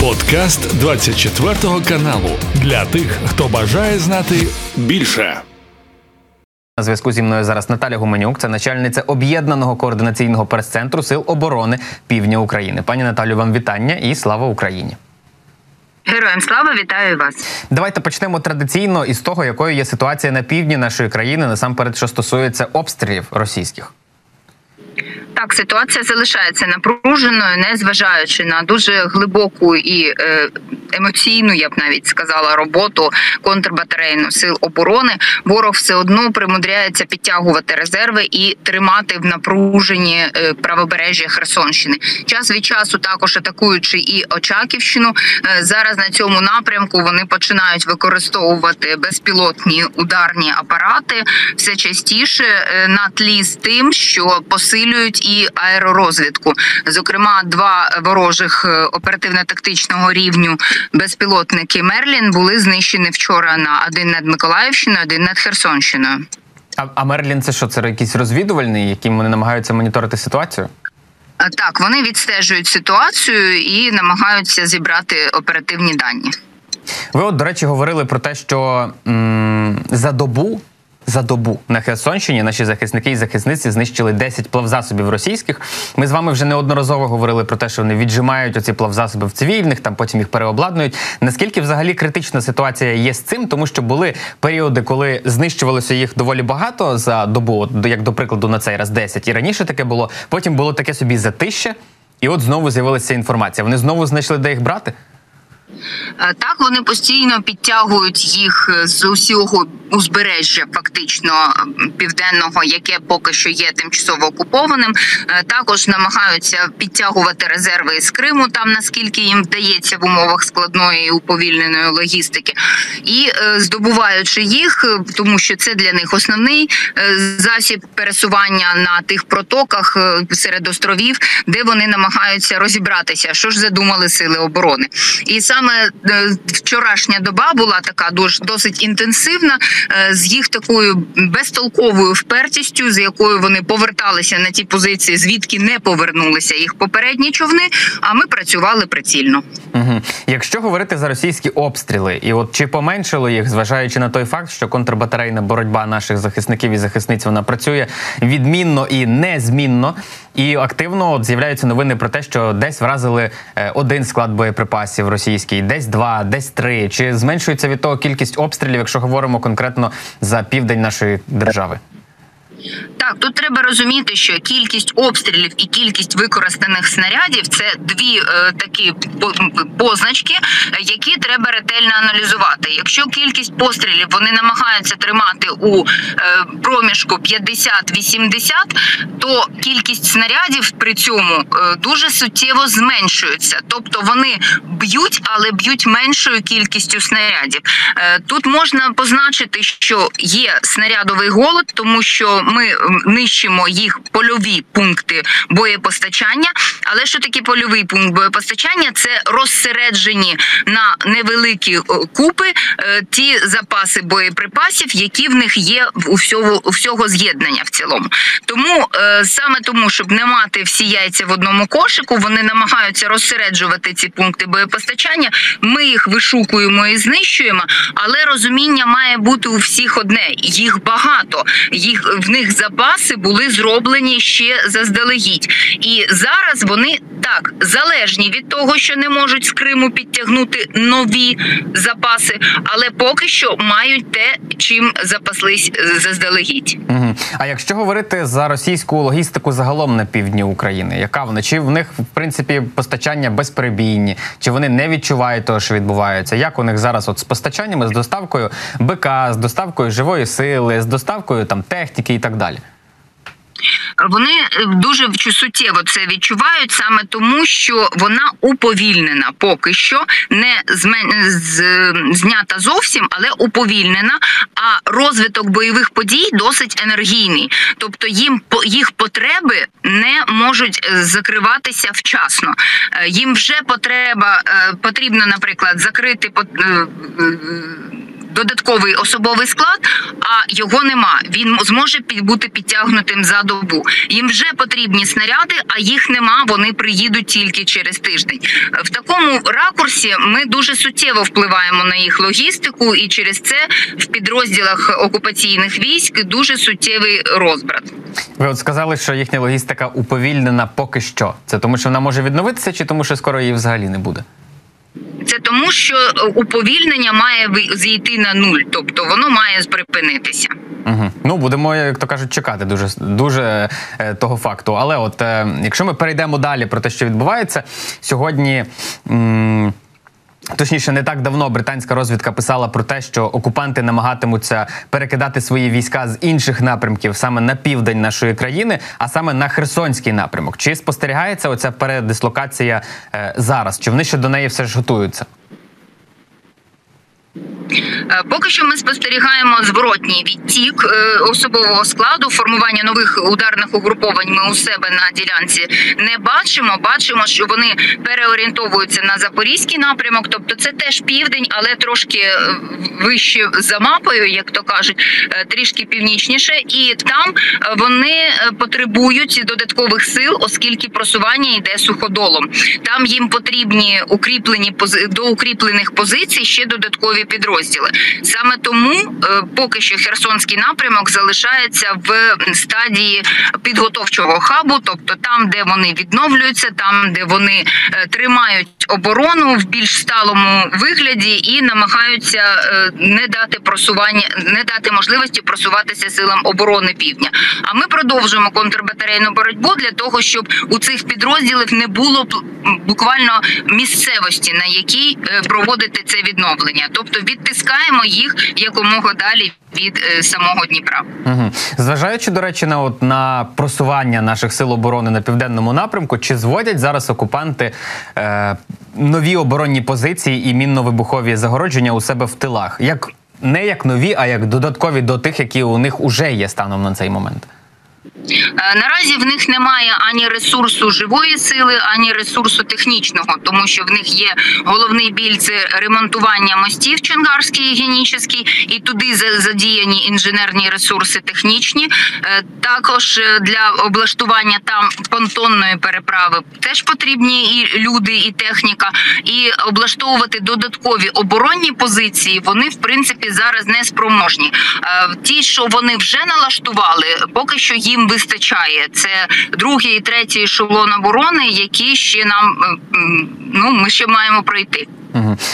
Подкаст 24 каналу для тих, хто бажає знати більше. На зв'язку зі мною зараз Наталя Гуменюк, це начальниця об'єднаного координаційного прес-центру Сил оборони Півдня України. Пані Наталю, вам вітання і слава Україні. Героям слава вітаю вас. Давайте почнемо традиційно із того, якою є ситуація на півдні нашої країни, насамперед, що стосується обстрілів російських. Так, ситуація залишається напруженою, незважаючи на дуже глибоку і е, емоційну, я б навіть сказала, роботу контрбатарейну сил оборони. Ворог все одно примудряється підтягувати резерви і тримати в напруженні е, правобережжя Херсонщини. Час від часу, також атакуючи і Очаківщину. Е, зараз на цьому напрямку вони починають використовувати безпілотні ударні апарати все частіше на тлі з тим, що посилюють і аеророзвідку. Зокрема, два ворожих оперативно-тактичного рівню безпілотники Мерлін були знищені вчора на один над Миколаївщиною, один над Херсонщиною. А, а Мерлін це що? Це якийсь розвідувальний, яким вони намагаються моніторити ситуацію? Так, вони відстежують ситуацію і намагаються зібрати оперативні дані. Ви, от, до речі, говорили про те, що м- за добу за добу на Херсонщині наші захисники і захисниці знищили 10 плавзасобів російських. Ми з вами вже неодноразово говорили про те, що вони віджимають оці плавзасоби в цивільних, там потім їх переобладнують. Наскільки взагалі критична ситуація є з цим, тому що були періоди, коли знищувалося їх доволі багато за добу, як до прикладу, на цей раз 10. І раніше таке було. Потім було таке собі затище, і от знову з'явилася інформація. Вони знову знайшли, де їх брати. Е, так, вони постійно підтягують їх з усього узбережжя, фактично південного, яке поки що є тимчасово окупованим. Е, також намагаються підтягувати резерви із Криму, там наскільки їм вдається в умовах складної і уповільненої логістики, і е, здобуваючи їх, тому що це для них основний засіб пересування на тих протоках серед островів, де вони намагаються розібратися, що ж задумали сили оборони, і саме саме вчорашня доба була така досить інтенсивна, е, з їх такою безтолковою впертістю, з якою вони поверталися на ті позиції, звідки не повернулися їх попередні човни. А ми працювали прицільно. Угу. Якщо говорити за російські обстріли, і от чи поменшило їх, зважаючи на той факт, що контрбатарейна боротьба наших захисників і захисниць вона працює відмінно і незмінно, і активно от з'являються новини про те, що десь вразили е, один склад боєприпасів російський, десь два, десь три. Чи зменшується від того кількість обстрілів, якщо говоримо конкретно за південь нашої держави? Так, тут треба розуміти, що кількість обстрілів і кількість використаних снарядів це дві е, такі позначки, які треба ретельно аналізувати. Якщо кількість пострілів вони намагаються тримати у е, проміжку 50-80, то кількість снарядів при цьому е, дуже суттєво зменшується. Тобто вони б'ють, але б'ють меншою кількістю снарядів. Е, тут можна позначити, що є снарядовий голод, тому що ми нищимо їх польові пункти боєпостачання. Але що таке польовий пункт боєпостачання? Це розсереджені на невеликі е, купи е, ті запаси боєприпасів, які в них є у всього у всього з'єднання в цілому. Тому е, саме тому, щоб не мати всі яйця в одному кошику, вони намагаються розсереджувати ці пункти боєпостачання. Ми їх вишукуємо і знищуємо, але розуміння має бути у всіх одне. Їх багато, їх в них запаси були зроблені ще заздалегідь, і зараз вони так залежні від того, що не можуть з Криму підтягнути нові запаси, але поки що мають те, чим запаслись заздалегідь. Угу. А якщо говорити за російську логістику загалом на півдні України, яка вона чи в них в принципі постачання безперебійні, чи вони не відчувають того, що відбувається? Як у них зараз от з постачаннями, з доставкою БК, з доставкою живої сили, з доставкою там техніки і так далі? Вони е, дуже суттєво це відчувають саме тому, що вона уповільнена поки що не знята зовсім, але уповільнена. А розвиток бойових подій досить енергійний, тобто їм їх потреби не можуть е, закриватися вчасно. Е, їм вже потреба потрібно, наприклад, закрити додатковий особовий склад, а його нема. Він зможе бути підтягнутим за добу. Їм вже потрібні снаряди, а їх нема. Вони приїдуть тільки через тиждень. В такому ракурсі ми дуже суттєво впливаємо на їх логістику, і через це в підрозділах окупаційних військ дуже суттєвий розбрат. Ви от сказали, що їхня логістика уповільнена поки що. Це тому, що вона може відновитися, чи тому, що скоро її взагалі не буде? Це тому, що уповільнення має зійти на нуль, тобто воно має припинитися. Угу. Ну будемо, як то кажуть, чекати дуже дуже е, того факту. Але от е, якщо ми перейдемо далі про те, що відбувається сьогодні. М Точніше, не так давно британська розвідка писала про те, що окупанти намагатимуться перекидати свої війська з інших напрямків саме на південь нашої країни, а саме на Херсонський напрямок. Чи спостерігається оця передислокація е, зараз? Чи вони ще до неї все ж готуються? Е, поки що ми спостерігаємо зворотній відтік е, особового складу, формування нових ударних угруповань. Ми у себе на ділянці не бачимо. Бачимо, що вони переорієнтовуються на запорізький напрямок, тобто це теж південь, але трошки е, вище за мапою, як то кажуть, трішки північніше, і там вони потребують додаткових сил, оскільки просування йде суходолом. Там їм потрібні укріплені до укріплених позицій ще додаткові підрозділи. Саме тому е, поки що Херсонський напрямок залишається в стадії підготовчого хабу, тобто там, де вони відновлюються, там де вони е, тримають оборону в більш сталому вигляді і намагаються е, не дати просування, не дати можливості просуватися силам оборони півдня. А ми продовжуємо контрбатарейну боротьбу для того, щоб у цих підрозділів не було буквально місцевості, на якій проводити це відновлення, тобто відтискаємо їх якомога далі від е, самого Дніпра. Угу. Зважаючи до речі, на от на просування наших сил оборони на південному напрямку, чи зводять зараз окупанти е, нові оборонні позиції і мінно-вибухові загородження у себе в тилах? Як не як нові, а як додаткові до тих, які у них уже є станом на цей момент? Е, наразі в них немає ані ресурсу живої сили, ані ресурсу технічного, тому що в них є головний біль це ремонтування мостів Чонгарський і Генічний, і туди задіяні інженерні ресурси технічні. Е, також е, для облаштування там понтонної переправи теж потрібні і люди, і техніка, і облаштовувати додаткові оборонні позиції. Вони в принципі зараз не спроможні. Ті, що вони вже налаштували, поки що їм вистачає. Це другий і третій ешелон оборони, які ще нам ну ми ще маємо пройти.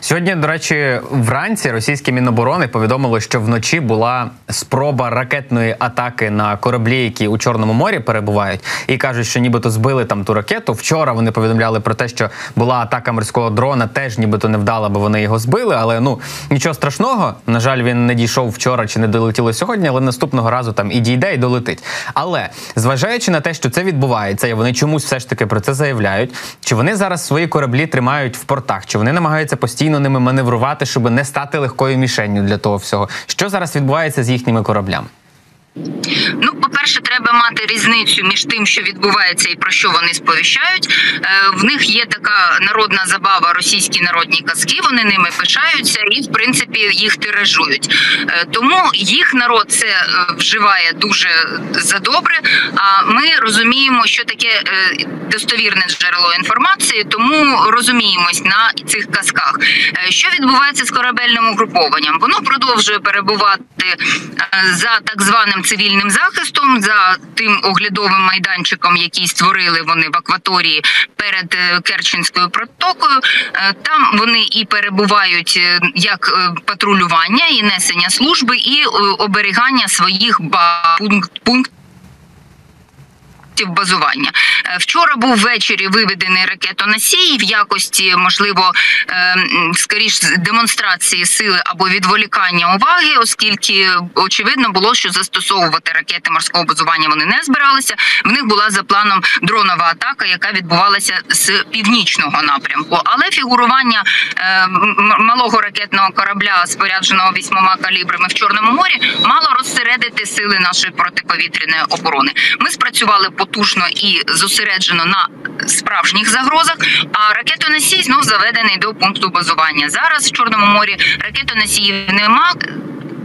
Сьогодні, до речі, вранці російські міноборони повідомили, що вночі була спроба ракетної атаки на кораблі, які у Чорному морі перебувають, і кажуть, що нібито збили там ту ракету. Вчора вони повідомляли про те, що була атака морського дрона, теж нібито не вдала, бо вони його збили. Але ну нічого страшного. На жаль, він не дійшов вчора чи не долетіло сьогодні, але наступного разу там і дійде, і долетить. Але зважаючи на те, що це відбувається, і вони чомусь все ж таки про це заявляють. Чи вони зараз свої кораблі тримають в портах? Чи вони намагаються? Намагаються постійно ними маневрувати, щоб не стати легкою мішенню для того всього. Що зараз відбувається з їхніми кораблями? Ну, по-перше, треба мати різницю між тим, що відбувається, і про що вони сповіщають. Е, в них є така народна забава, російські народні казки. Вони ними пишаються і, в принципі, їх тиражують. Е, тому їх народ це е, вживає дуже задобре. А ми розуміємо, що таке достовірне джерело інформації, тому розуміємось на цих казках. Що відбувається з корабельним угрупованням? Воно продовжує перебувати за так званим цивільним захистом за тим оглядовим майданчиком, який створили вони в акваторії перед е, Керченською протокою. Е, там вони і перебувають е, як патрулювання і несення служби, і оберігання своїх пунктів пунктів базування. Е, вчора був ввечері виведений ракетоносій в якості, можливо, е, скоріш демонстрації сили або відволікання уваги, оскільки очевидно було, що застосовувати ракети морського базування вони не збиралися. В них була за планом дронова атака, яка відбувалася з північного напрямку. Але фігурування е, малого ракетного корабля, спорядженого вісьмома калібрами в чорному морі, мало розсередити сили нашої протиповітряної оборони. Ми спрацювали потужно і зосереджено на справжніх загрозах. А ракетоносій знов заведений до пункту базування. Зараз в Чорному морі ракетоносіїв нема.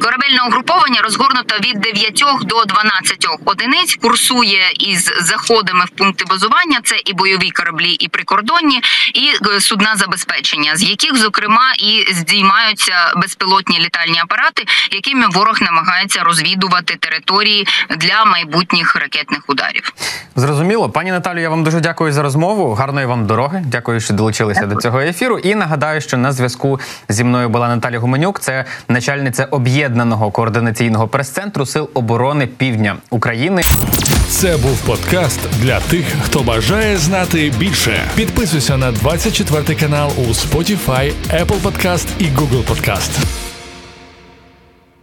Корабельне угруповання розгорнуто від 9 до 12 одиниць. Курсує із заходами в пункти базування. Це і бойові кораблі, і прикордонні, і е, судна забезпечення, з яких зокрема і здіймаються безпілотні літальні апарати, якими ворог намагається розвідувати території для майбутніх ракетних ударів. Зрозуміло, пані Наталю, я вам дуже дякую за розмову. Гарної вам дороги. Дякую, що долучилися до цього ефіру. І нагадаю, що на зв'язку зі мною була Наталя Гуменюк, це начальниця об'єднаного координаційного прес-центру Сил оборони Півдня України. Це був подкаст для тих, хто бажає знати більше. Підписуйся на 24 канал у Spotify, Apple Podcast і Google Podcast.